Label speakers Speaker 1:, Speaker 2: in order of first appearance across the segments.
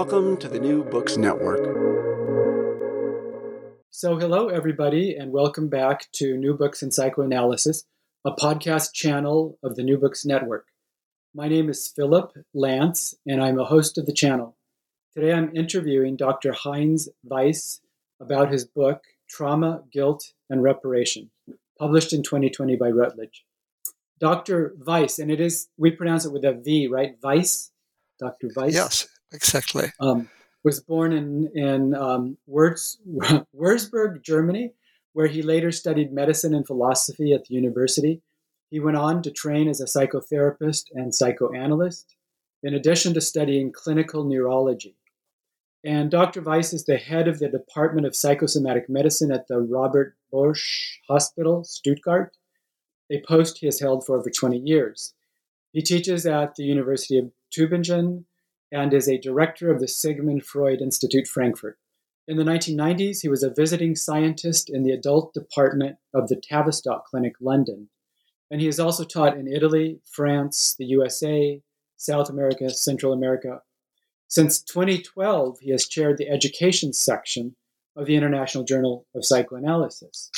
Speaker 1: Welcome to the New Books Network.
Speaker 2: So, hello, everybody, and welcome back to New Books in Psychoanalysis, a podcast channel of the New Books Network. My name is Philip Lance, and I'm a host of the channel. Today I'm interviewing Dr. Heinz Weiss about his book, Trauma, Guilt, and Reparation, published in 2020 by Routledge. Dr. Weiss, and it is, we pronounce it with a V, right? Weiss? Dr. Weiss?
Speaker 3: Yes, exactly.
Speaker 2: Um, was born in, in um, Wurz, Würzburg, Germany, where he later studied medicine and philosophy at the university. He went on to train as a psychotherapist and psychoanalyst, in addition to studying clinical neurology. And Dr. Weiss is the head of the Department of Psychosomatic Medicine at the Robert Bosch Hospital, Stuttgart, a post he has held for over 20 years. He teaches at the University of Tübingen and is a director of the Sigmund Freud Institute Frankfurt. In the 1990s, he was a visiting scientist in the adult department of the Tavistock Clinic, London. And he has also taught in Italy, France, the USA, South America, Central America. Since 2012, he has chaired the education section of the International Journal of Psychoanalysis.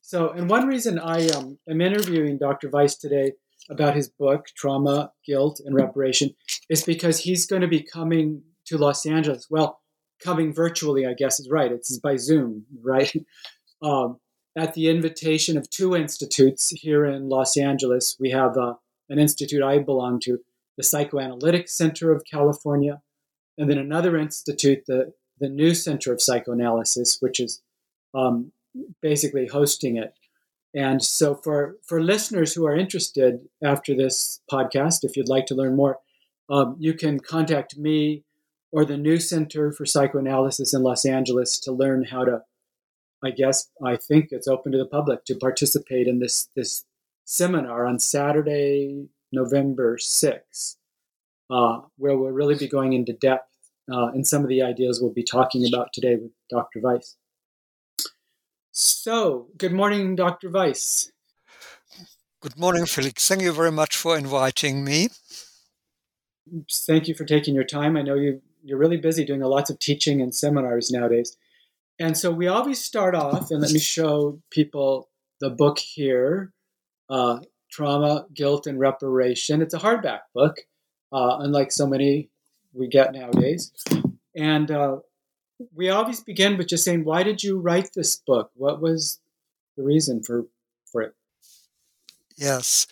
Speaker 2: So, and one reason I um, am interviewing Dr. Weiss today about his book, Trauma, Guilt, and Reparation, is because he's going to be coming to Los Angeles. Well, coming virtually, I guess is right. It's by Zoom, right? Um, at the invitation of two institutes here in Los Angeles. We have uh, an institute I belong to, the Psychoanalytic Center of California, and then another institute, the, the New Center of Psychoanalysis, which is um, basically hosting it. And so, for, for listeners who are interested after this podcast, if you'd like to learn more, um, you can contact me or the New Center for Psychoanalysis in Los Angeles to learn how to. I guess I think it's open to the public to participate in this this seminar on Saturday, November sixth, uh, where we'll really be going into depth uh, in some of the ideas we'll be talking about today with Dr. Weiss. So, good morning, Dr. Weiss.
Speaker 3: Good morning, Felix. Thank you very much for inviting me.
Speaker 2: Thank you for taking your time. I know you, you're really busy doing lots of teaching and seminars nowadays. And so we always start off, and let me show people the book here uh, Trauma, Guilt, and Reparation. It's a hardback book, uh, unlike so many we get nowadays. And uh, we always begin with just saying, why did you write this book? What was the reason for for it?
Speaker 3: Yes,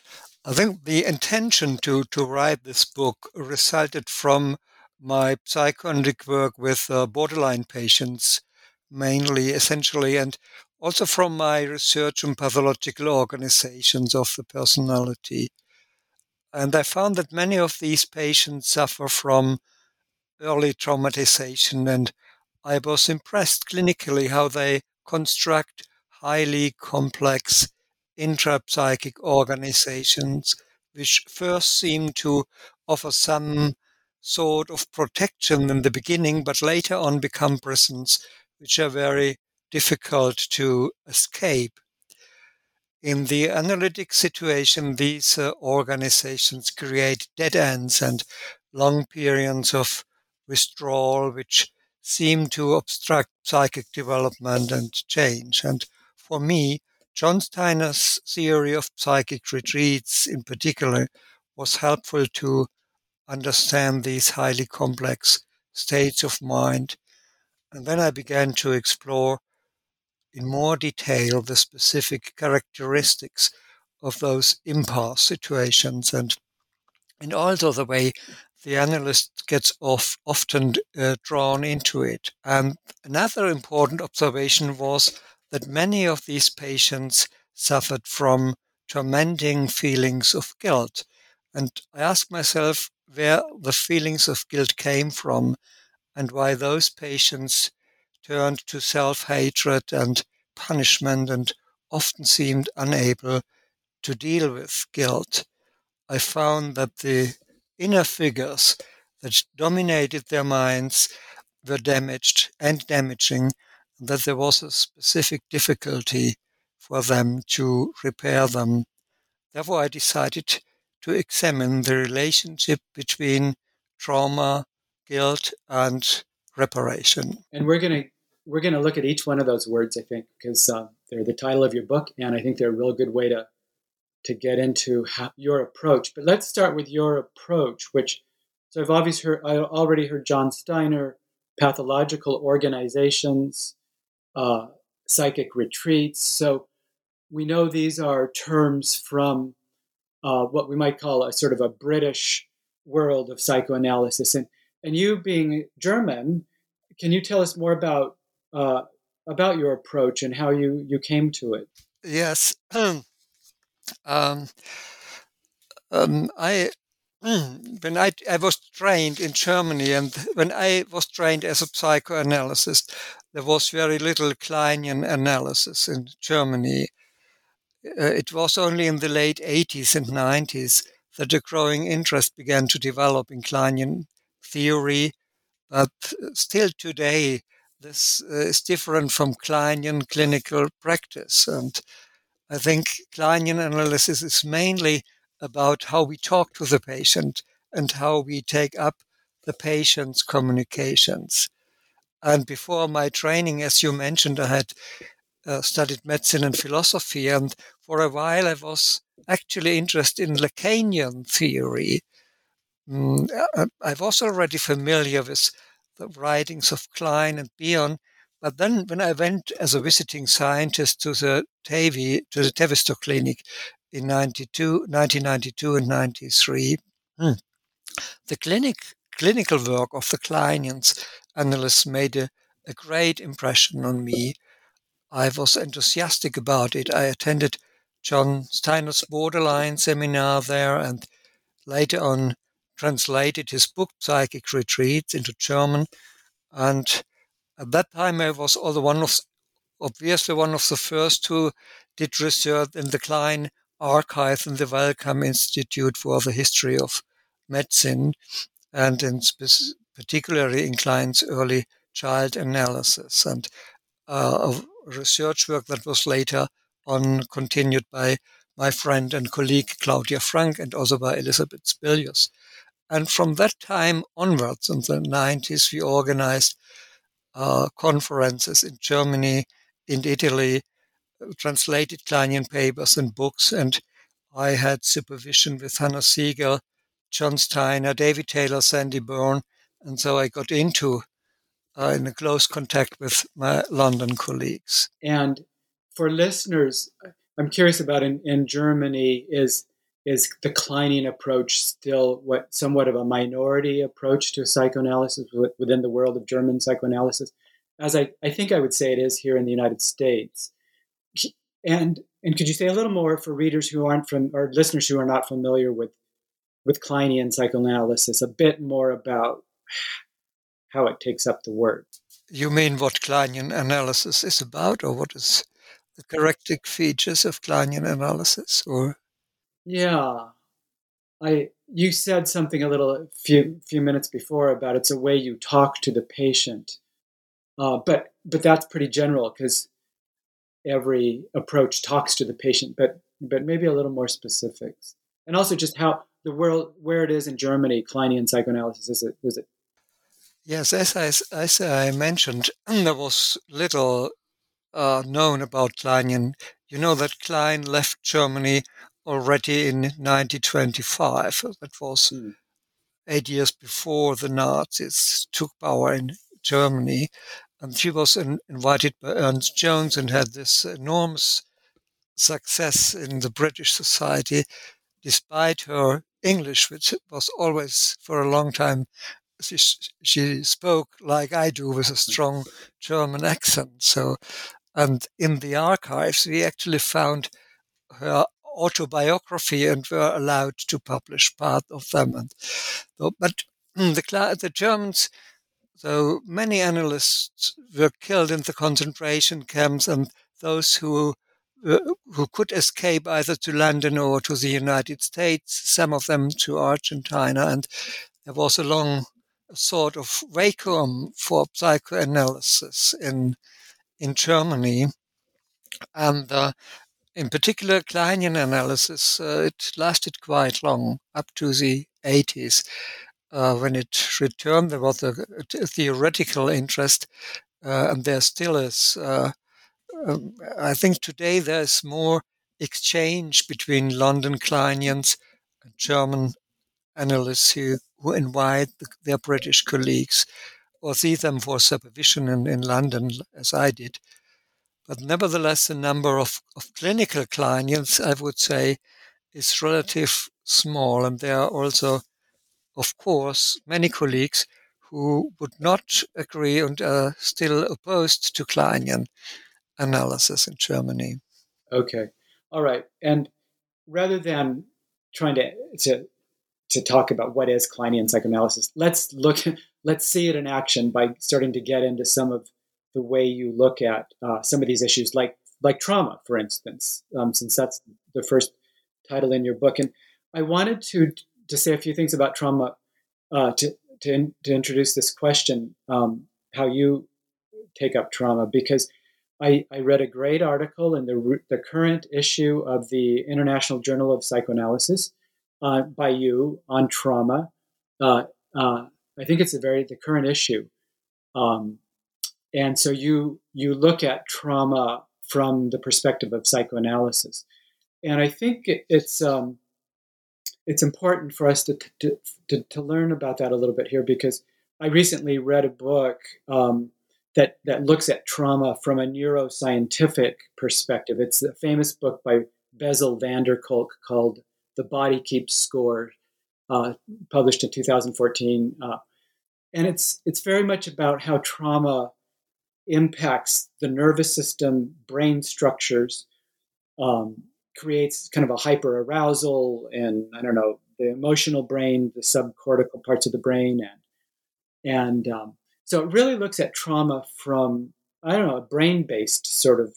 Speaker 3: I think the intention to to write this book resulted from my psychoanalytic work with uh, borderline patients, mainly, essentially, and also from my research on pathological organizations of the personality. And I found that many of these patients suffer from early traumatization and I was impressed clinically how they construct highly complex intrapsychic organizations, which first seem to offer some sort of protection in the beginning, but later on become prisons which are very difficult to escape. In the analytic situation, these uh, organizations create dead ends and long periods of withdrawal, which seem to obstruct psychic development and change. And for me, John Steiner's theory of psychic retreats in particular was helpful to understand these highly complex states of mind. And then I began to explore in more detail the specific characteristics of those impasse situations and and also the way the analyst gets off, often uh, drawn into it. And another important observation was that many of these patients suffered from tormenting feelings of guilt. And I asked myself where the feelings of guilt came from and why those patients turned to self hatred and punishment and often seemed unable to deal with guilt. I found that the inner figures that dominated their minds were damaged and damaging, and that there was a specific difficulty for them to repair them. Therefore, I decided to examine the relationship between trauma, guilt, and reparation.
Speaker 2: And we're going to we're going to look at each one of those words, I think, because uh, they're the title of your book, and I think they're a real good way to to get into how, your approach. But let's start with your approach, which so I've obviously heard, I already heard John Steiner, pathological organizations, uh, psychic retreats. So we know these are terms from uh, what we might call a sort of a British world of psychoanalysis. And and you being German, can you tell us more about uh, about your approach and how you you came to it?
Speaker 3: Yes. um, I when I, I was trained in Germany and when I was trained as a psychoanalyst, there was very little Kleinian analysis in Germany. Uh, it was only in the late 80s and 90s that a growing interest began to develop in Kleinian theory, but still today this uh, is different from Kleinian clinical practice. And I think Kleinian analysis is mainly about how we talk to the patient and how we take up the patient's communications. And before my training, as you mentioned, I had uh, studied medicine and philosophy, and for a while I was actually interested in Lacanian theory. Mm, uh, I was already familiar with the writings of Klein and Bion, but then when I went as a visiting scientist to the TAVI, to the Tavistock Clinic in 92, 1992 and 93, hmm, the clinic, clinical work of the Kleinians analysts made a, a great impression on me. I was enthusiastic about it. I attended John Steiner's borderline seminar there and later on translated his book Psychic Retreats into German. And at that time, I was also one of, obviously one of the first who did research in the Klein archive in the Wellcome Institute for the History of Medicine, and in spe- particularly in Klein's early child analysis and uh, research work that was later on continued by my friend and colleague Claudia Frank and also by Elizabeth Spillius. And from that time onwards, in the 90s, we organized uh, conferences in Germany, in Italy, translated Kleinian papers and books, and I had supervision with Hanna Segal, John Steiner, David Taylor, Sandy Byrne, and so I got into uh, in a close contact with my London colleagues.
Speaker 2: And for listeners, I'm curious about in, in Germany is is the Kleinian approach still what somewhat of a minority approach to psychoanalysis within the world of German psychoanalysis, as I, I think I would say it is here in the United States. And and could you say a little more for readers who aren't from or listeners who are not familiar with with Kleinian psychoanalysis, a bit more about how it takes up the word?
Speaker 3: You mean what Kleinian analysis is about, or what is the characteristic features of Kleinian analysis, or
Speaker 2: yeah. I you said something a little few few minutes before about it's a way you talk to the patient. Uh, but but that's pretty general because every approach talks to the patient, but but maybe a little more specifics. And also just how the world where it is in Germany, Kleinian psychoanalysis is it is it
Speaker 3: Yes, as I, as I mentioned, there was little uh, known about Kleinian. You know that Klein left Germany already in 1925. That was mm. eight years before the Nazis took power in Germany. And she was in, invited by Ernest Jones and had this enormous success in the British Society, despite her English, which was always for a long time she, she spoke like I do with a strong German accent. So, and in the archives, we actually found her autobiography and were allowed to publish part of them. And, but the, the Germans, so many analysts were killed in the concentration camps, and those who who could escape either to London or to the United States, some of them to Argentina, and there was a long sort of vacuum for psychoanalysis in in Germany, and uh, in particular, Kleinian analysis. Uh, it lasted quite long, up to the 80s. Uh, when it returned, there was a, a theoretical interest, uh, and there still is. Uh, um, I think today there's more exchange between London Kleinians and German analysts who, who invite the, their British colleagues or see them for supervision in, in London, as I did. But nevertheless, the number of, of clinical clients, I would say, is relative small. And there are also, of course, many colleagues who would not agree and are still opposed to Kleinian analysis in Germany.
Speaker 2: Okay. All right. And rather than trying to, to to talk about what is Kleinian psychoanalysis. Let's look, let's see it in action by starting to get into some of the way you look at uh, some of these issues, like like trauma, for instance, um, since that's the first title in your book. And I wanted to to say a few things about trauma uh, to, to to introduce this question, um, how you take up trauma, because I, I read a great article in the the current issue of the International Journal of Psychoanalysis uh, by you on trauma. Uh, uh, I think it's a very the current issue, um, and so you you look at trauma from the perspective of psychoanalysis, and I think it, it's um, it's important for us to, to, to to learn about that a little bit here because I recently read a book um, that that looks at trauma from a neuroscientific perspective. It's a famous book by Bessel van der Kolk called the Body Keeps Score, uh, published in 2014. Uh, and it's, it's very much about how trauma impacts the nervous system, brain structures, um, creates kind of a hyper arousal and, I don't know, the emotional brain, the subcortical parts of the brain. And, and um, so it really looks at trauma from, I don't know, a brain based sort of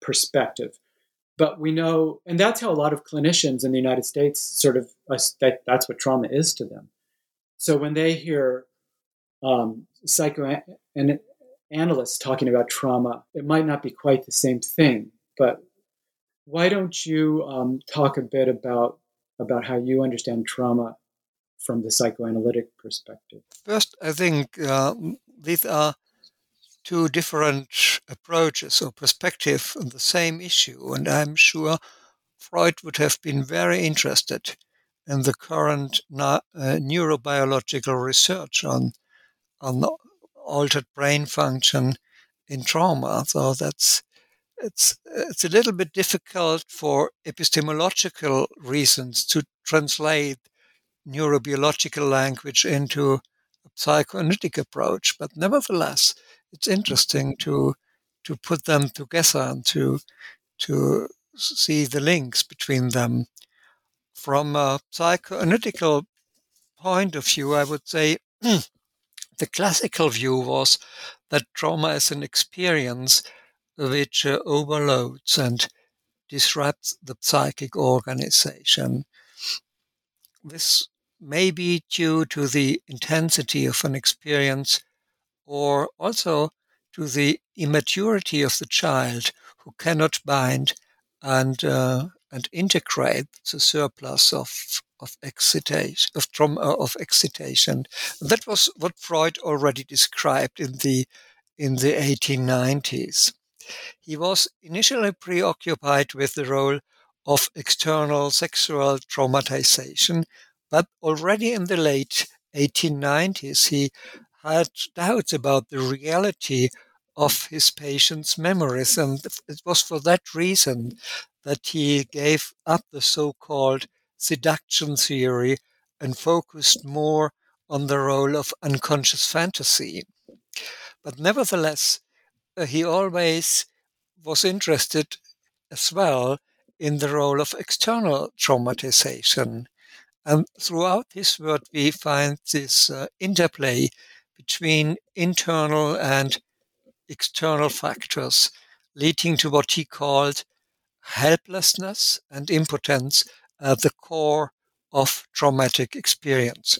Speaker 2: perspective but we know, and that's how a lot of clinicians in the United States sort of that, that's what trauma is to them. So when they hear um, psychoanalysts talking about trauma, it might not be quite the same thing. But why don't you um, talk a bit about about how you understand trauma from the psychoanalytic perspective?
Speaker 3: First, I think uh, these are two different approaches or perspective on the same issue. And I'm sure Freud would have been very interested in the current uh, neurobiological research on, on altered brain function in trauma. So that's it's it's a little bit difficult for epistemological reasons to translate neurobiological language into a psychoanalytic approach, but nevertheless, it's interesting to to put them together and to to see the links between them. From a psychoanalytical point of view, I would say the classical view was that trauma is an experience which uh, overloads and disrupts the psychic organization. This may be due to the intensity of an experience or also to the immaturity of the child who cannot bind and uh, and integrate the surplus of of excitation of trauma of excitation. That was what Freud already described in the in the 1890s. He was initially preoccupied with the role of external sexual traumatization, but already in the late 1890s he had doubts about the reality of his patients' memories. And it was for that reason that he gave up the so called seduction theory and focused more on the role of unconscious fantasy. But nevertheless, uh, he always was interested as well in the role of external traumatization. And throughout his work, we find this uh, interplay between internal and external factors, leading to what he called helplessness and impotence at the core of traumatic experience.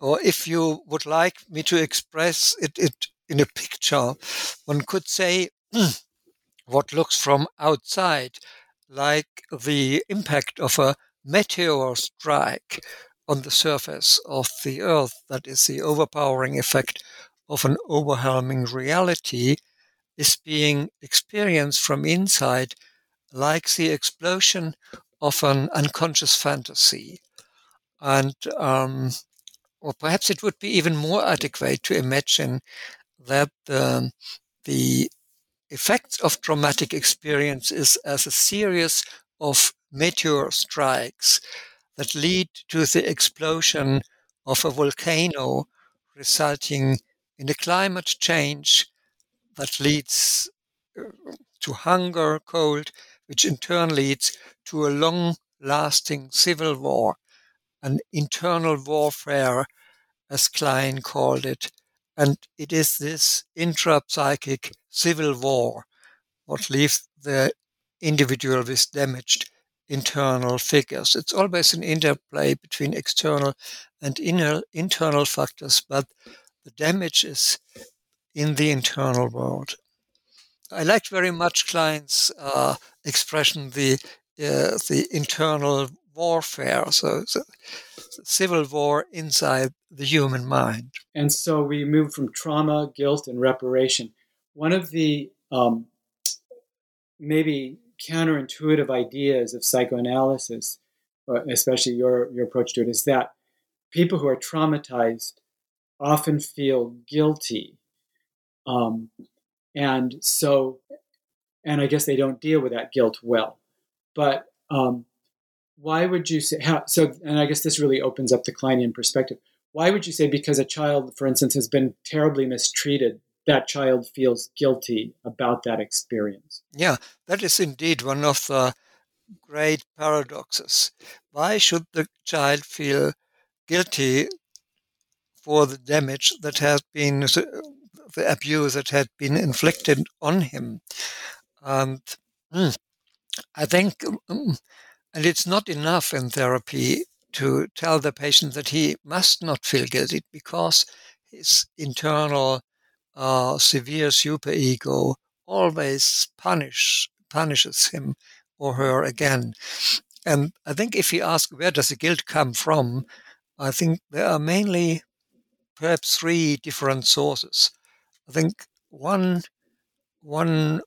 Speaker 3: Or if you would like me to express it, it in a picture, one could say what looks from outside like the impact of a meteor strike on the surface of the earth, that is the overpowering effect of an overwhelming reality, is being experienced from inside like the explosion of an unconscious fantasy. And, um, or perhaps it would be even more adequate to imagine that the, the effects of traumatic experiences as a series of meteor strikes that lead to the explosion of a volcano, resulting in a climate change that leads uh, to hunger, cold, which in turn leads to a long lasting civil war, an internal warfare, as Klein called it. And it is this intrapsychic civil war what leaves the individual with damaged internal figures. It's always an interplay between external and inner, internal factors, but the damage is in the internal world. I liked very much Klein's uh, expression, the uh, the internal warfare, so, so civil war inside the human mind.
Speaker 2: And so we move from trauma, guilt, and reparation. One of the um, maybe counterintuitive ideas of psychoanalysis, especially your, your approach to it, is that people who are traumatized often feel guilty. Um, and so, and I guess they don't deal with that guilt well. But um, why would you say, how, so, and I guess this really opens up the Kleinian perspective. Why would you say because a child, for instance, has been terribly mistreated, that child feels guilty about that experience?
Speaker 3: Yeah, that is indeed one of the great paradoxes. Why should the child feel guilty for the damage that has been, the abuse that had been inflicted on him? And mm, I think, mm, and it's not enough in therapy to tell the patient that he must not feel guilty because his internal uh, severe superego always punish punishes him or her again. And I think if you ask where does the guilt come from, I think there are mainly perhaps three different sources. I think one one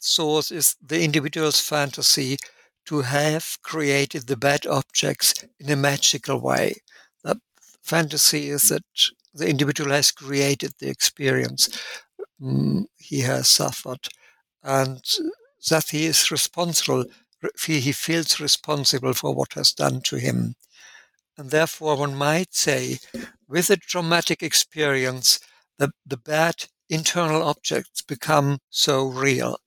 Speaker 3: source is the individual's fantasy to have created the bad objects in a magical way. That fantasy is that the individual has created the experience mm, he has suffered and that he is responsible, he feels responsible for what has done to him. And therefore, one might say, with a traumatic experience, that the bad internal objects become so real.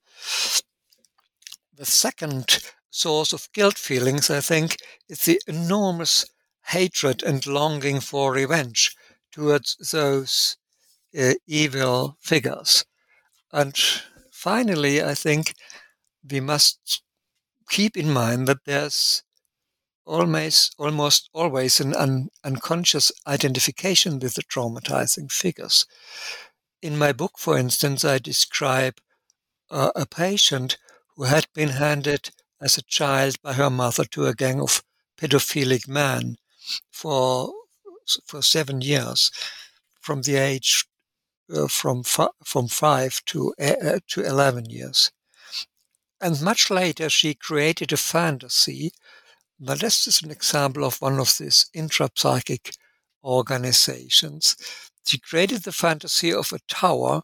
Speaker 3: The second source of guilt feelings, I think, is the enormous hatred and longing for revenge towards those uh, evil figures. And finally, I think we must keep in mind that there's almost almost always an un, unconscious identification with the traumatizing figures. In my book, for instance, I describe uh, a patient who had been handed as a child by her mother to a gang of pedophilic men for for seven years, from the age uh, from f- from five to uh, to eleven years, and much later she created a fantasy. Now this is an example of one of these intrapsychic organizations. She created the fantasy of a tower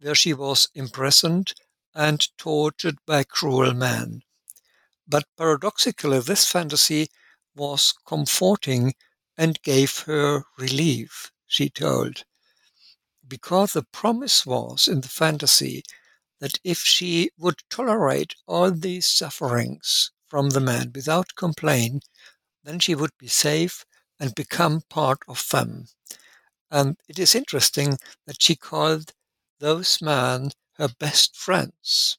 Speaker 3: where she was imprisoned and tortured by cruel men. But paradoxically, this fantasy was comforting and gave her relief, she told, because the promise was in the fantasy that if she would tolerate all these sufferings from the man without complaint, then she would be safe and become part of them. And it is interesting that she called those men her best friends.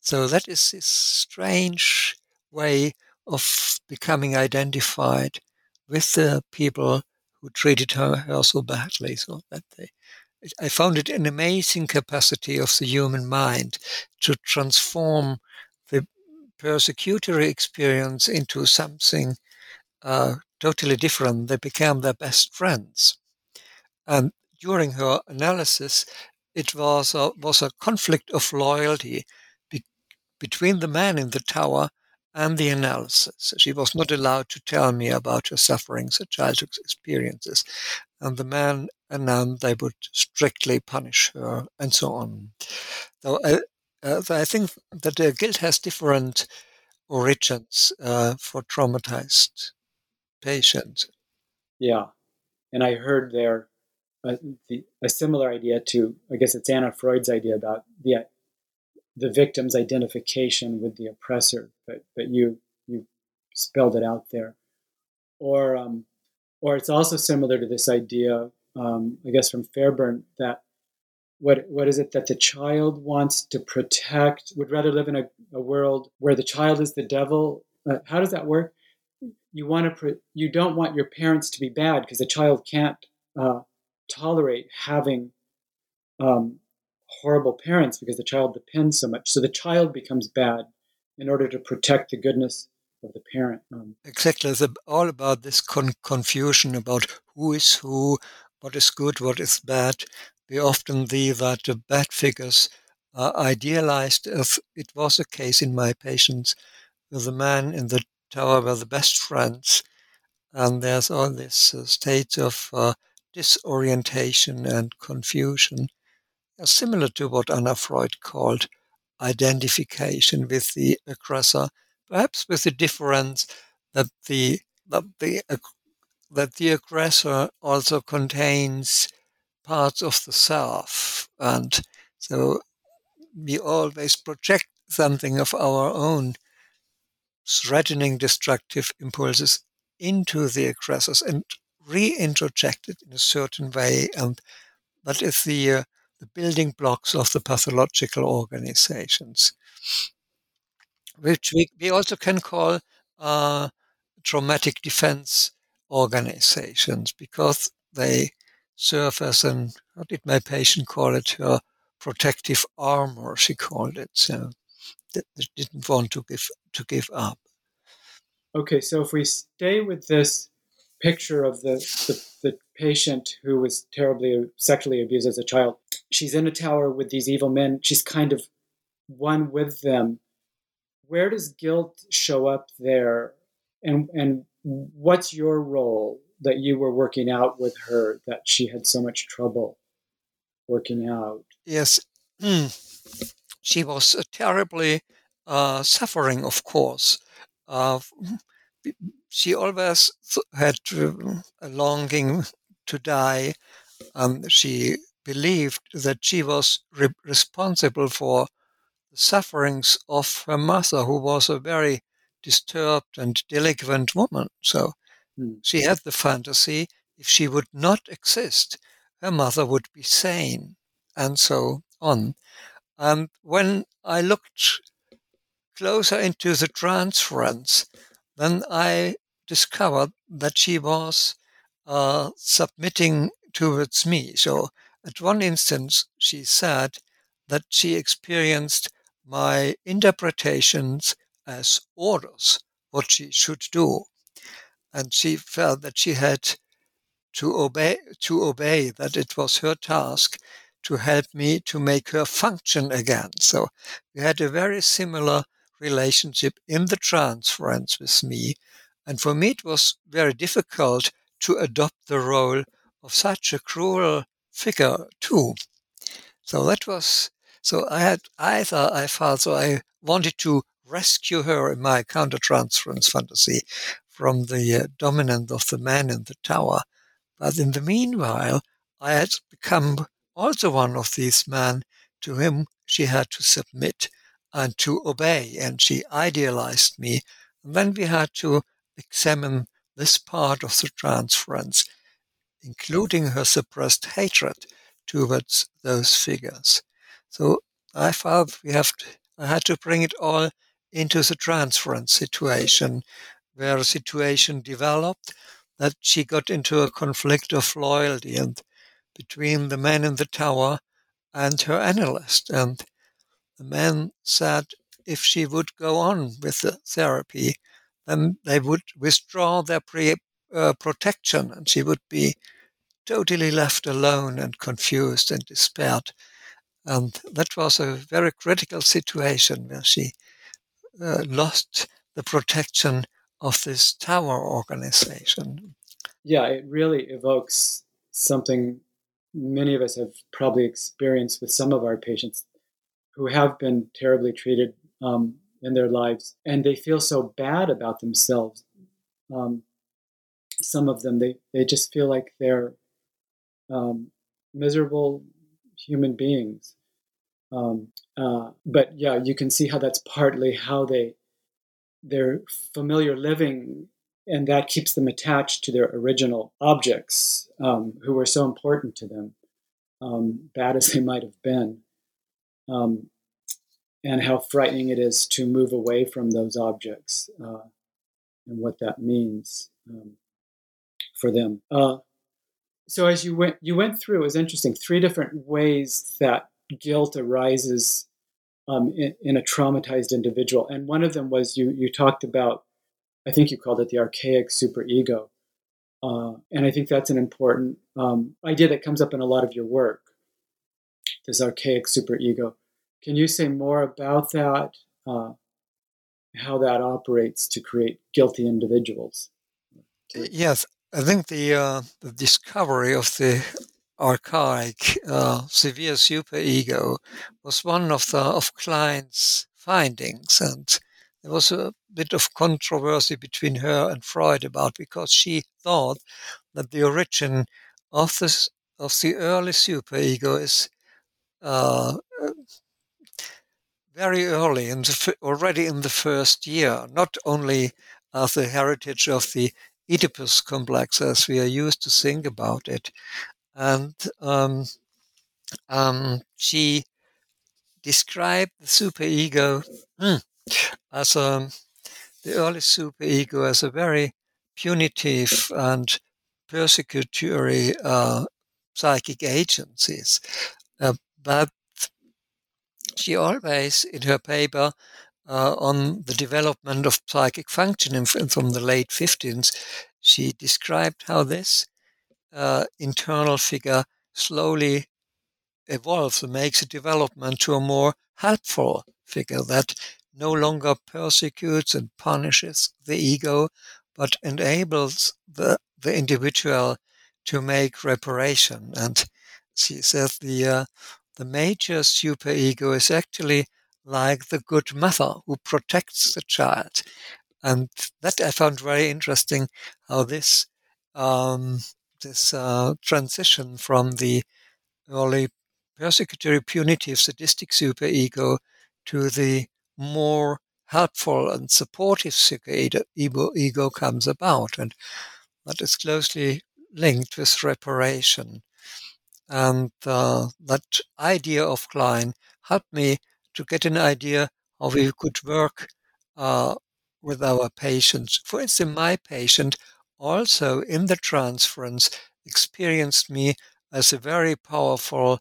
Speaker 3: So that is this strange way of becoming identified with the people who treated her, her so badly. So that they, I found it an amazing capacity of the human mind to transform the persecutory experience into something uh, totally different. They became their best friends. And during her analysis, it was a, was a conflict of loyalty be, between the man in the tower and the analysis. She was not allowed to tell me about her sufferings, her childhood experiences. And the man and announced they would strictly punish her, and so on. So, uh, uh, I think that guilt has different origins uh, for traumatized patients.
Speaker 2: Yeah. And I heard there a, the, a similar idea to, I guess it's Anna Freud's idea about the the victim's identification with the oppressor, but but you you spelled it out there, or um, or it's also similar to this idea, um, I guess from Fairbairn that what what is it that the child wants to protect would rather live in a, a world where the child is the devil. Uh, how does that work? You want to pre- you don't want your parents to be bad because the child can't uh, tolerate having um, horrible parents because the child depends so much. So the child becomes bad in order to protect the goodness of the parent. Um,
Speaker 3: exactly. It's all about this con- confusion about who is who, what is good, what is bad. We often see that the bad figures are idealized, as it was a case in my patients, the man in the tower were the best friends. And there's all this uh, state of uh, disorientation and confusion are similar to what Anna Freud called identification with the aggressor, perhaps with the difference that the that the that the aggressor also contains parts of the self, and so we always project something of our own threatening, destructive impulses into the aggressors. And reintroject it in a certain way, and that is the uh, the building blocks of the pathological organizations, which we, we also can call uh, traumatic defense organizations because they serve as an, how did my patient call it, her protective armor, she called it. So that they didn't want to give, to give up.
Speaker 2: Okay, so if we stay with this picture of the, the, the patient who was terribly sexually abused as a child, she's in a tower with these evil men. She's kind of one with them. Where does guilt show up there? And, and what's your role that you were working out with her that she had so much trouble working out?
Speaker 3: Yes. Mm. She was uh, terribly uh, suffering, of course. Uh, she always had a longing to die. and she believed that she was re- responsible for the sufferings of her mother, who was a very disturbed and delinquent woman. So mm. she had the fantasy if she would not exist, her mother would be sane, and so on. And when I looked closer into the transference, then I discovered that she was uh, submitting towards me. So at one instance, she said that she experienced my interpretations as orders, what she should do. And she felt that she had to obey, to obey, that it was her task to help me to make her function again. So we had a very similar relationship in the transference with me. And for me, it was very difficult to adopt the role of such a cruel figure too. So that was so I had thought I felt so I wanted to rescue her in my countertransference fantasy from the uh, dominant of the man in the tower. But in the meanwhile, I had become also one of these men to whom she had to submit and to obey, and she idealized me. And then we had to examine this part of the transference, including her suppressed hatred towards those figures. So I felt we have to, I had to bring it all into the transference situation, where a situation developed that she got into a conflict of loyalty and between the man in the tower and her analyst. And the man said if she would go on with the therapy, then they would withdraw their pre, uh, protection and she would be totally left alone and confused and despaired. And that was a very critical situation where she uh, lost the protection of this tower organization.
Speaker 2: Yeah, it really evokes something many of us have probably experienced with some of our patients who have been terribly treated um, in their lives, and they feel so bad about themselves. Um, some of them, they, they just feel like they're um, miserable human beings. Um, uh, but yeah, you can see how that's partly how they their familiar living, and that keeps them attached to their original objects um, who were so important to them, um, bad as they might have been, um, and how frightening it is to move away from those objects uh, and what that means um, for them. Uh, so as you went you went through it was interesting three different ways that guilt arises um, in, in, a traumatized individual and one of them was you you talked about i think you called it the archaic superego uh, and i think that's an important um, idea that comes up in a lot of your work this archaic superego can you say more about that uh, how that operates to create guilty individuals?
Speaker 3: Yes I think the, uh, the discovery of the archaic uh, severe superego was one of the of Klein's findings, and there was a bit of controversy between her and Freud about because she thought that the origin of this of the early superego is uh, very early in the, already in the first year, not only as the heritage of the Oedipus complex as we are used to think about it. And um, um, she described the superego mm, as a, um, the early superego as a very punitive and persecutory uh, psychic agencies. Uh, but she always, in her paper, uh, on the development of psychic functioning from the late 15th, she described how this uh, internal figure slowly evolves and makes a development to a more helpful figure that no longer persecutes and punishes the ego, but enables the, the individual to make reparation. And she says the uh, the major superego is actually like the good mother who protects the child. And that I found very interesting how this um, this uh, transition from the early persecutory, punitive, sadistic superego to the more helpful and supportive ego, ego comes about, and that is closely linked with reparation. And uh, that idea of Klein helped me to get an idea how we could work uh, with our patients. For instance, my patient also in the transference experienced me as a very powerful,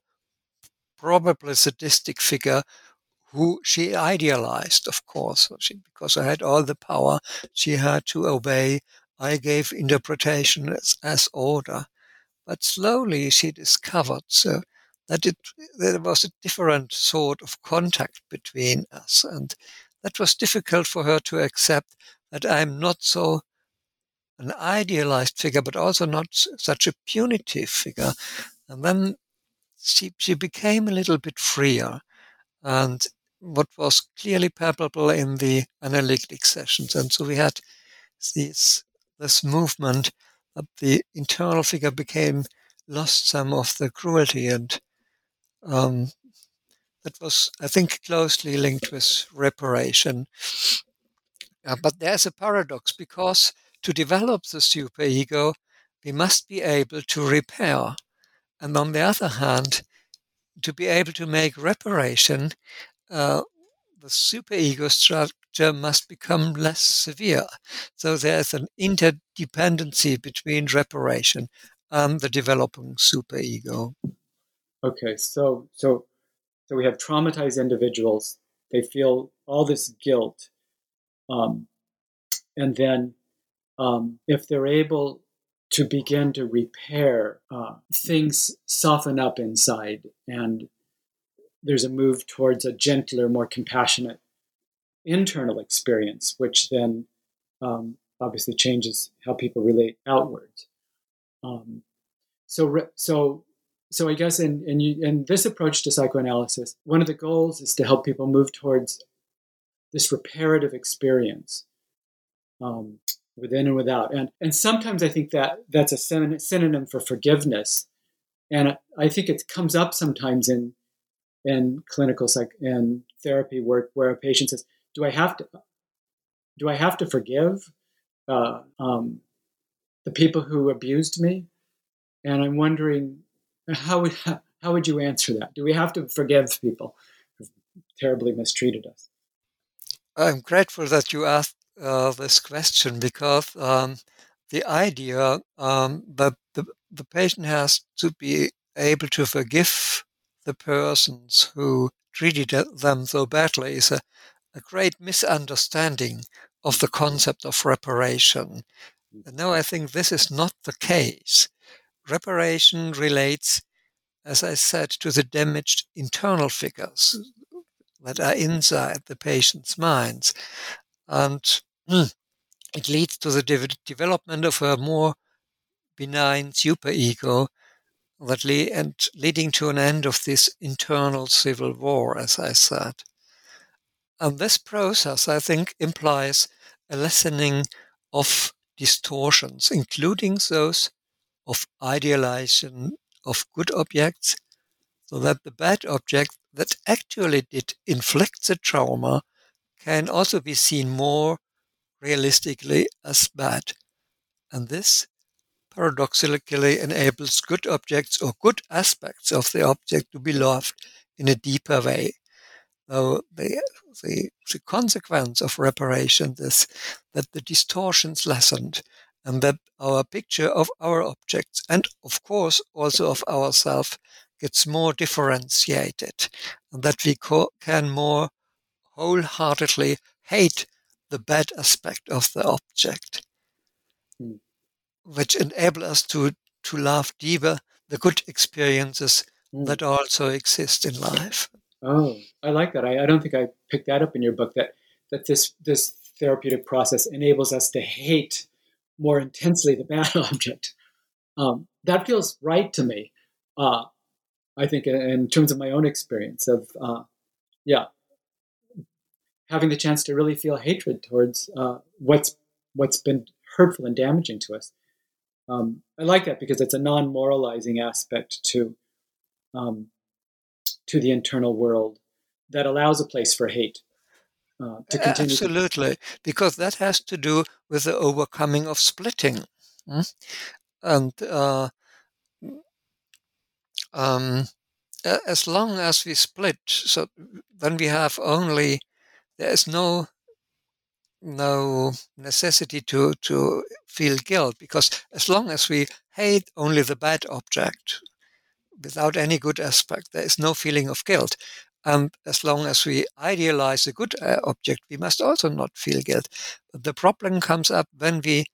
Speaker 3: probably sadistic figure who she idealized, of course, she, because I had all the power. She had to obey. I gave interpretation as, as order. But slowly she discovered so that it there was a different sort of contact between us, and that was difficult for her to accept that I'm not so an idealized figure, but also not such a punitive figure. And then she, she became a little bit freer. And what was clearly palpable in the analytic sessions. And so we had this, this movement the internal figure became lost some of the cruelty and um, that was, I think, closely linked with reparation. Uh, but there's a paradox because to develop the superego, we must be able to repair. And on the other hand, to be able to make reparation, uh, the superego structure must become less severe. So there's an interdependency between reparation and the developing superego.
Speaker 2: Okay, so so so we have traumatized individuals. They feel all this guilt, um, and then um, if they're able to begin to repair, uh, things soften up inside, and there's a move towards a gentler, more compassionate internal experience, which then um, obviously changes how people relate outwards. Um, so, so, so I guess in, in, in this approach to psychoanalysis, one of the goals is to help people move towards this reparative experience um, within and without. And, and sometimes I think that that's a synonym for forgiveness. And I think it comes up sometimes in in clinical psych and therapy work where a patient says, "Do I have to? Do I have to forgive uh, um, the people who abused me?" And I'm wondering how would how would you answer that? Do we have to forgive people who terribly mistreated us?
Speaker 3: I'm grateful that you asked uh, this question because um, the idea um, that the, the patient has to be able to forgive the persons who treated them so badly is a, a great misunderstanding of the concept of reparation. No, I think this is not the case. Reparation relates, as I said, to the damaged internal figures that are inside the patient's minds. And mm, it leads to the de- development of a more benign superego that le- and leading to an end of this internal civil war, as I said. And this process, I think, implies a lessening of distortions, including those of idealization of good objects, so that the bad object that actually did inflict the trauma can also be seen more realistically as bad. And this paradoxically enables good objects or good aspects of the object to be loved in a deeper way. So the, the, the consequence of reparation is that the distortions lessened and that our picture of our objects and of course also of ourselves gets more differentiated and that we co- can more wholeheartedly hate the bad aspect of the object which enable us to to love deeper the good experiences mm. that also exist in life.
Speaker 2: Oh, I like that. I, I don't think I picked that up in your book. That that this this therapeutic process enables us to hate more intensely the bad object. Um, that feels right to me. Uh, I think in, terms of my own experience of uh, yeah, having the chance to really feel hatred towards uh, what's what's been hurtful and damaging to us. Um, I like that because it's a non-moralizing aspect to um, to the internal world that allows a place for hate
Speaker 3: uh, to continue. Absolutely, because that has to do with the overcoming of splitting, hmm? and uh, um, as long as we split, so then we have only there is no no necessity to, to feel guilt because as long as we hate only the bad object without any good aspect, there is no feeling of guilt. And as long as we idealize a good uh, object, we must also not feel guilt. But the problem comes up when we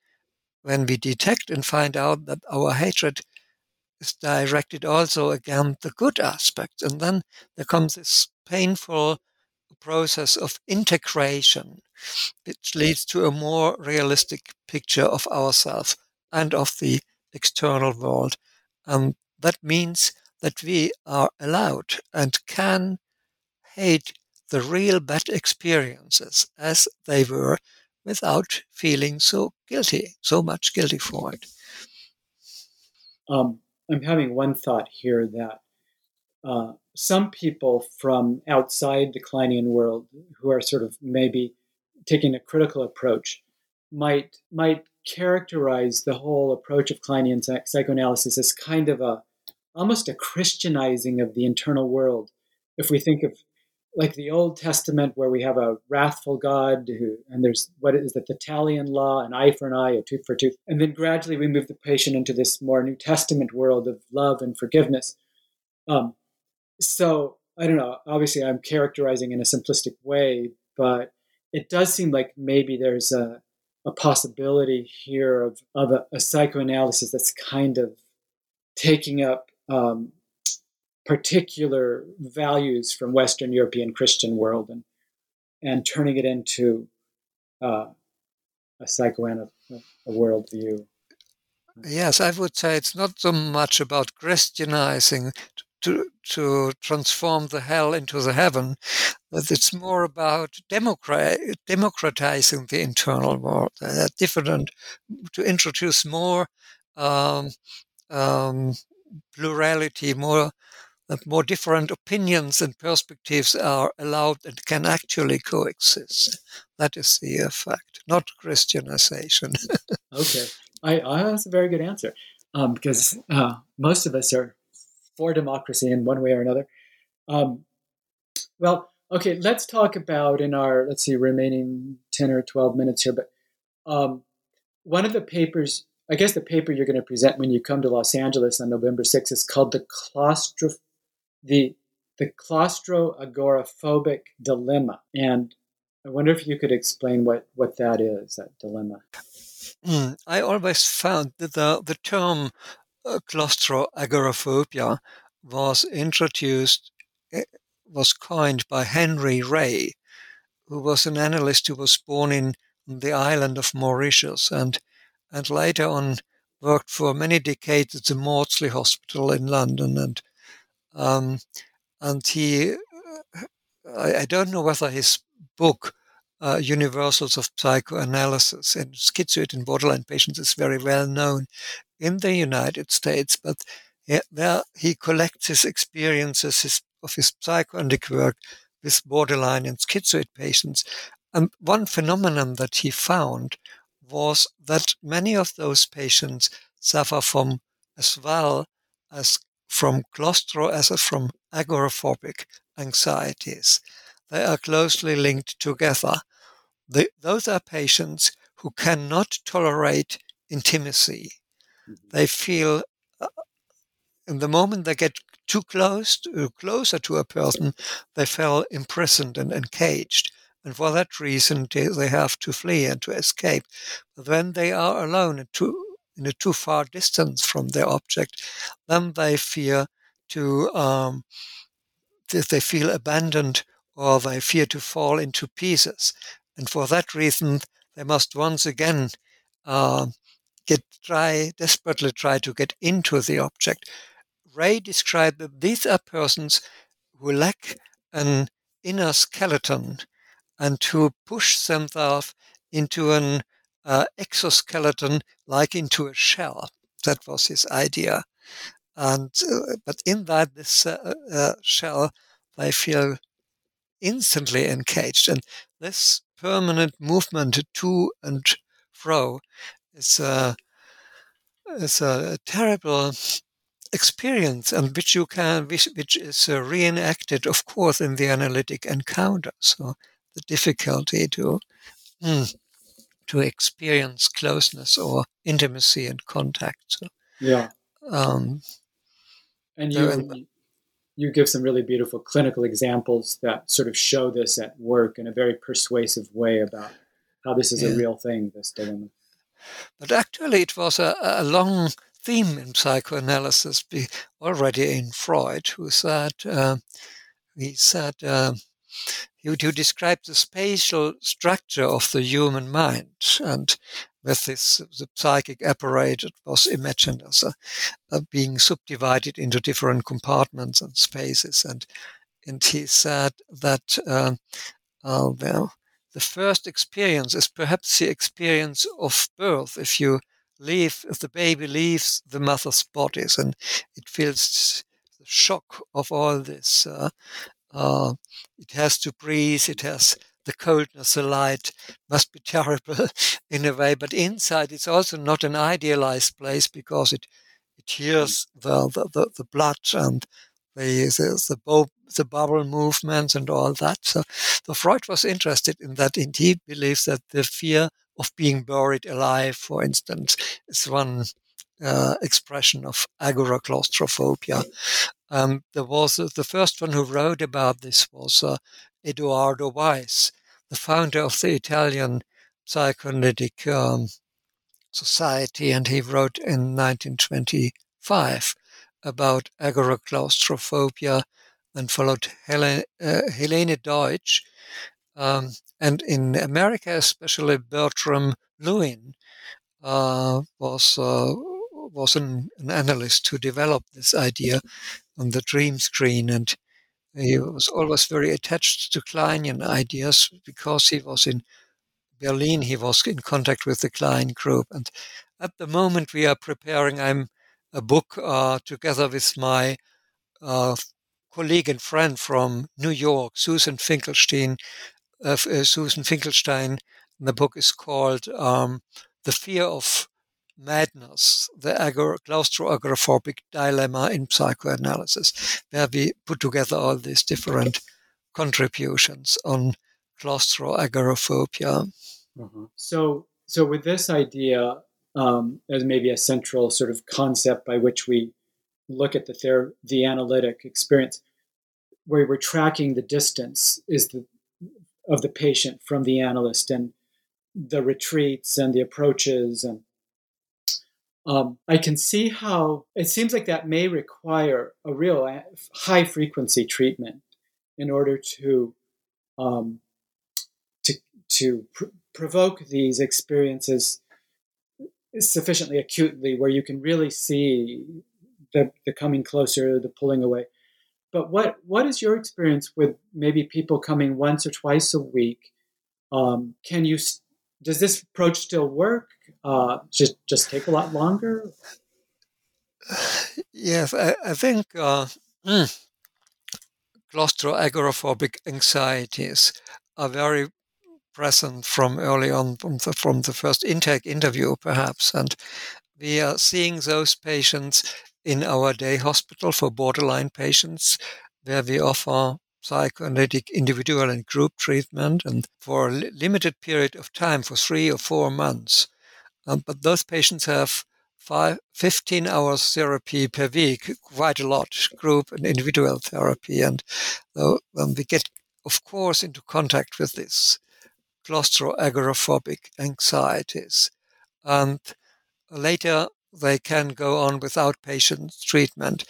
Speaker 3: when we detect and find out that our hatred is directed also against the good aspects, and then there comes this painful process of integration, which leads to a more realistic picture of ourselves and of the external world. And that means that we are allowed and can hate the real bad experiences as they were without feeling so guilty, so much guilty for it.
Speaker 2: Um, I'm having one thought here that uh, some people from outside the Kleinian world who are sort of maybe taking a critical approach might might characterize the whole approach of Kleinian psychoanalysis as kind of a almost a Christianizing of the internal world. If we think of like the Old Testament, where we have a wrathful God who, and there's what is it, the Talion law, an eye for an eye, a tooth for a tooth. And then gradually we move the patient into this more New Testament world of love and forgiveness. Um, so I don't know. Obviously, I'm characterizing in a simplistic way, but it does seem like maybe there's a, a possibility here of, of a, a psychoanalysis that's kind of taking up um, particular values from Western European Christian world and and turning it into uh, a psychoanalytic a worldview.
Speaker 3: Yes, I would say it's not so much about Christianizing to to transform the hell into the heaven, but it's more about democrat, democratizing the internal world, uh, different to introduce more um, um, plurality, more that more different opinions and perspectives are allowed and can actually coexist. That is the effect, not Christianization.
Speaker 2: okay, I, I, that's a very good answer um, because uh, most of us are for democracy in one way or another. Um, well, okay, let's talk about in our let's see remaining ten or twelve minutes here, but um, one of the papers I guess the paper you're going to present when you come to Los Angeles on November 6th is called the claustro the the claustro-agoraphobic dilemma. And I wonder if you could explain what, what that is, that dilemma.
Speaker 3: Mm, I always found that the, the term uh, claustroagoraphobia was introduced, eh, was coined by Henri Rey, who was an analyst who was born in the island of Mauritius and, and later on worked for many decades at the Maudsley Hospital in London and um, and he, I, I, don't know whether his book, uh, Universals of Psychoanalysis and Schizoid and Borderline Patients, is very well known in the United States, but there he collects his experiences his, of his psychoanalytic work with borderline and schizoid patients. And one phenomenon that he found was that many of those patients suffer from as well as from claustro as from agoraphobic anxieties. They are closely linked together. The, those are patients who cannot tolerate intimacy. Mm-hmm. They feel, uh, in the moment they get too close, to, closer to a person, they feel imprisoned and encaged. And for that reason, they have to flee and to escape. But when they are alone and too, in a too far distance from their object, then they fear to um, they feel abandoned or they fear to fall into pieces, and for that reason they must once again uh, get try desperately try to get into the object. Rey described that these are persons who lack an inner skeleton and to push themselves into an uh, exoskeleton like into a shell. That was his idea. And uh, but in that this uh, uh, shell, they feel instantly encaged, and this permanent movement to and fro is a is a terrible experience, and which you can which, which is uh, reenacted, of course, in the analytic encounter. So the difficulty to. Mm, to experience closeness or intimacy and contact. So,
Speaker 2: yeah. Um, and you, you give some really beautiful clinical examples that sort of show this at work in a very persuasive way about how this is yeah. a real thing, this dilemma.
Speaker 3: But actually, it was a, a long theme in psychoanalysis be, already in Freud, who said, uh, he said, uh, you, you describe the spatial structure of the human mind. And with this the psychic apparatus was imagined as a, a being subdivided into different compartments and spaces. And and he said that uh, uh, well, the first experience is perhaps the experience of birth. If you leave, if the baby leaves the mother's bodies, and it feels the shock of all this. Uh, uh, it has to breathe. It has the coldness, the light must be terrible in a way. But inside, it's also not an idealized place because it it hears the the, the, the blood and the the, the, bo- the bubble movements and all that. So, so Freud was interested in that, and he believes that the fear of being buried alive, for instance, is one uh, expression of agoraclaustrophobia. Um, there was uh, the first one who wrote about this was uh, Edoardo Weiss, the founder of the Italian Psychoanalytic um, Society, and he wrote in 1925 about agoraclaustrophobia and followed Helen, uh, Helene Deutsch. Um, and in America, especially Bertram Lewin uh, was uh, was an, an, analyst who developed this idea on the dream screen, and he was always very attached to Kleinian ideas because he was in Berlin. He was in contact with the Klein group, and at the moment we are preparing. I'm a book uh, together with my uh, colleague and friend from New York, Susan Finkelstein. Uh, uh Susan Finkelstein. The book is called um, "The Fear of Madness: The agor- Claustroagoraphobic Dilemma in Psychoanalysis," where we put together all these different contributions on claustroagoraphobia.
Speaker 2: Uh-huh. So, so with this idea um, as maybe a central sort of concept by which we look at the ther- the analytic experience, where we're tracking the distance is the of the patient from the analyst and the retreats and the approaches and um, I can see how it seems like that may require a real uh, high frequency treatment in order to um, to to pr- provoke these experiences sufficiently acutely where you can really see the, the coming closer, the pulling away. But what what is your experience with maybe people coming once or twice a week? Um, can you does this approach still work? Uh, just just take a lot longer?
Speaker 3: Yes, I, I think uh, mm, anxieties are very present from early on, from the, from the first intake interview, perhaps. And we are seeing those patients in our day hospital for borderline patients, where we offer psychoanalytic individual and group treatment and for a limited period of time, for three or four months. Um, but those patients have five, 15 hours therapy per week, quite a lot, group and individual therapy. And uh, um, we get, of course, into contact with this claustroagoraphobic anxieties. And later they can go on without patient treatment.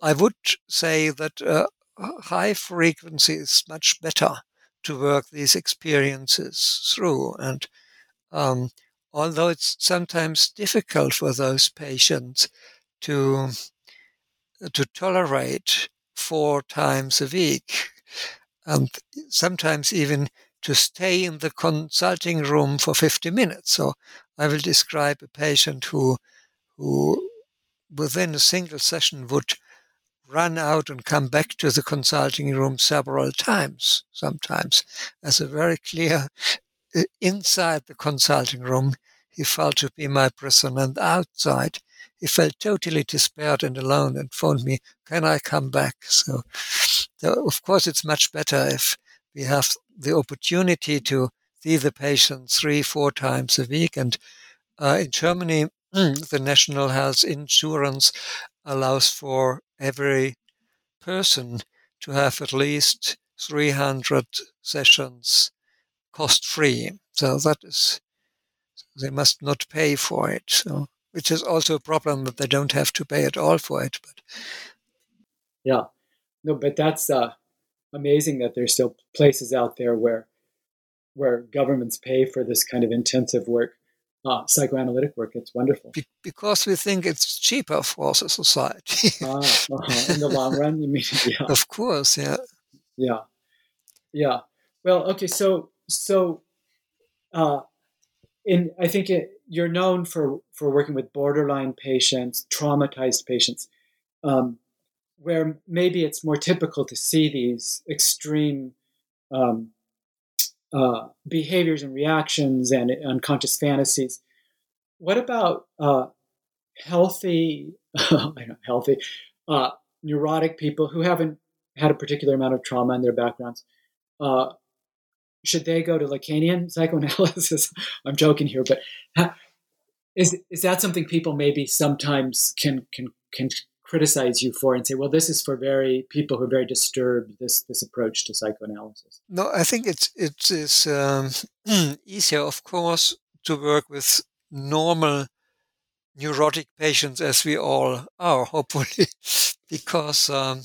Speaker 3: I would say that uh, high frequency is much better to work these experiences through. And um, although it's sometimes difficult for those patients to to tolerate four times a week, and sometimes even to stay in the consulting room for 50 minutes. So I will describe a patient who, who within a single session would run out and come back to the consulting room several times, sometimes, as a very clear uh, inside the consulting room, he felt to be my prisoner, and outside, he felt totally despaired and alone and phoned me, Can I come back? So, so of course, it's much better if we have the opportunity to see the patient three, four times a week. And uh, in Germany, the national health insurance allows for every person to have at least 300 sessions cost free. So that is, they must not pay for it. So, which is also a problem that they don't have to pay at all for it. But
Speaker 2: yeah, no, but that's uh, amazing that there's still places out there where where governments pay for this kind of intensive work. Uh, psychoanalytic work. It's wonderful.
Speaker 3: Be- because we think it's cheaper for the society.
Speaker 2: ah, uh-huh. In the long run, you mean? Yeah.
Speaker 3: Of course, yeah.
Speaker 2: Yeah. Yeah. Well, okay. So, so, uh, in I think it, you're known for for working with borderline patients, traumatized patients, um, where maybe it's more typical to see these extreme um, uh, behaviors and reactions and unconscious fantasies. What about uh, healthy, healthy, uh, neurotic people who haven't had a particular amount of trauma in their backgrounds? Uh, should they go to Lacanian psychoanalysis? I'm joking here, but is is that something people maybe sometimes can can can criticize you for and say, well, this is for very people who are very disturbed. This this approach to psychoanalysis.
Speaker 3: No, I think it's it is um, easier, of course, to work with normal neurotic patients as we all are, hopefully, because um,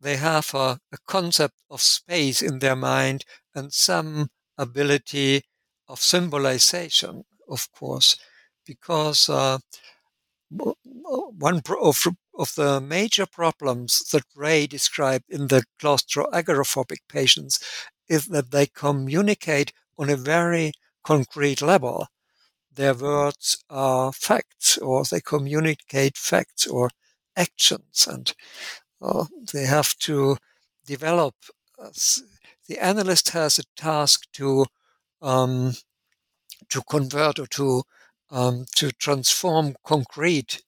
Speaker 3: they have a, a, concept of space in their mind and some ability of symbolization, of course, because uh, one of, of the major problems that Rey described in the claustroagoraphobic patients is that they communicate on a very concrete level. Their words are facts, or they communicate facts or actions, and uh, they have to develop. Uh, the analyst has a task to um, to convert or to um, to transform concrete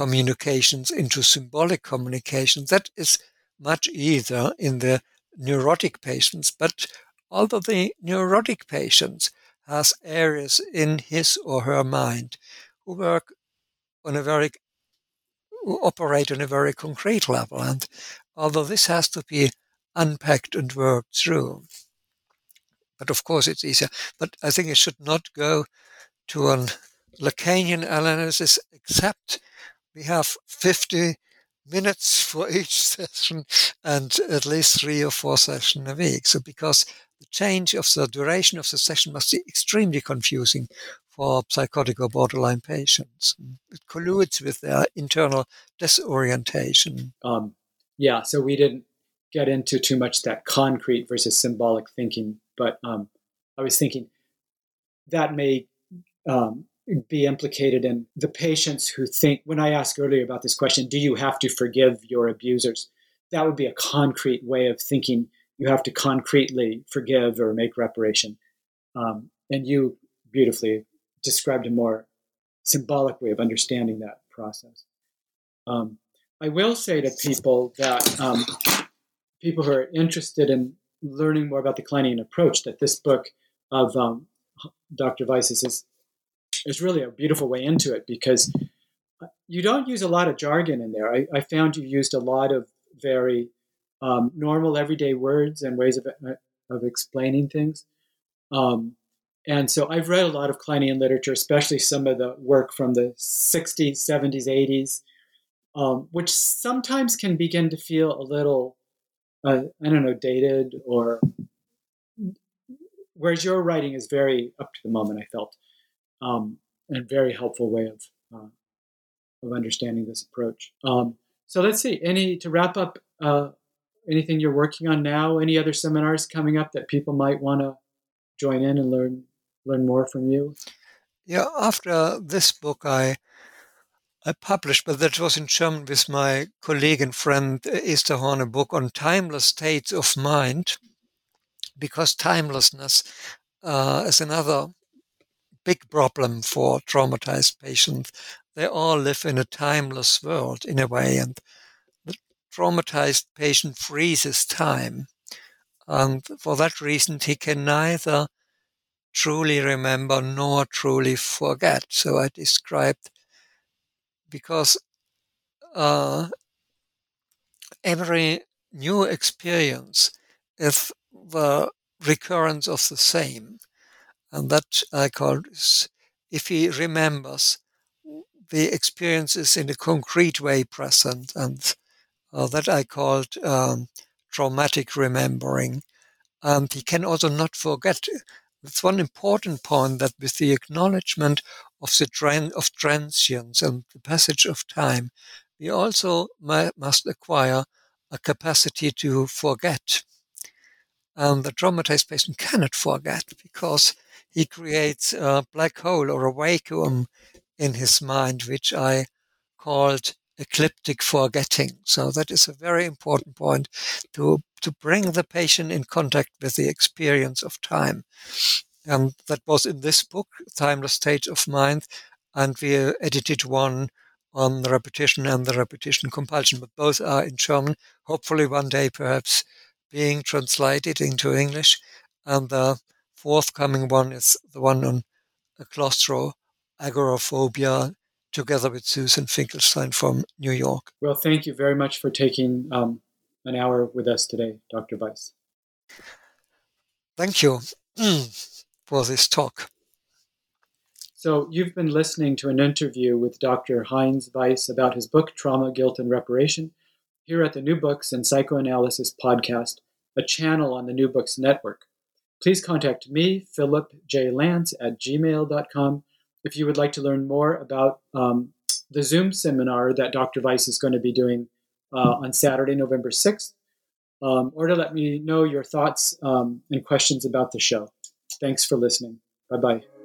Speaker 3: communications into symbolic communication. That is much easier in the neurotic patients, but although the neurotic patients has areas in his or her mind who work on a very who operate on a very concrete level. And although this has to be unpacked and worked through, but of course it's easier. But I think it should not go to an Lacanian analysis, except we have 50 minutes for each session and at least three or four sessions a week. So because the change of the duration of the session must be extremely confusing for psychotic or borderline patients. It colludes with their internal disorientation. Um,
Speaker 2: yeah, so we didn't get into too much that concrete versus symbolic thinking, but um, I was thinking that may um, be implicated in the patients who think, when I asked earlier about this question, do you have to forgive your abusers? That would be a concrete way of thinking. You have to concretely forgive or make reparation. Um, and you beautifully described a more symbolic way of understanding that process. Um, I will say to people that um, people who are interested in learning more about the Kleinian approach, that this book of um, Dr. Weiss's is is really a beautiful way into it because you don't use a lot of jargon in there. I, I found you used a lot of very um, normal, everyday words and ways of, uh, of explaining things. Um, and so I've read a lot of Kleinian literature, especially some of the work from the 60s, 70s, 80s, um, which sometimes can begin to feel a little, uh, I don't know, dated or. Whereas your writing is very up to the moment, I felt um, and very helpful way of uh, of understanding this approach. Um, so let's see. Any to wrap up? Uh, anything you're working on now? Any other seminars coming up that people might want to join in and learn learn more from you?
Speaker 3: Yeah, after this book, I I published, but that was in German with my colleague and friend Esther Horn, a book on timeless states of mind, because timelessness uh, is another big problem for traumatized patients. They all live in a timeless world in a way, and the traumatized patient freezes time. And for that reason, he can neither truly remember nor truly forget. So I described because uh, every new experience is the recurrence of the same. And that I call if he remembers the experiences in a concrete way present, and uh, that I called um, traumatic remembering. And he can also not forget That's one important point that with the acknowledgement of the trend of transience and the passage of time, we also must acquire a capacity to forget. And the traumatized patient cannot forget because he creates a black hole or a vacuum in his mind, which I called ecliptic forgetting. So that is a very important point to, to bring the patient in contact with the experience of time. And that was in this book, Timeless State of Mind, and we edited one on the repetition and the repetition compulsion, but both are in German. Hopefully, one day, perhaps being translated into English. And the forthcoming one is the one on claustroagoraphobia, together with Susan Finkelstein from New York.
Speaker 2: Well, thank you very much for taking um, an hour with us today, Dr. Weiss.
Speaker 3: Thank you for this talk.
Speaker 2: So, you've been listening to an interview with Dr. Heinz Weiss about his book, Trauma, Guilt, and Reparation, here at the New Books in Psychoanalysis podcast, a channel on the New Books Network. Please contact me, Philip J. Lance, at gmail.com if you would like to learn more about um, the Zoom seminar that Dr. Weiss is going to be doing uh, on Saturday, November 6th, um, or to let me know your thoughts um, and questions about the show. Thanks for listening. Bye bye.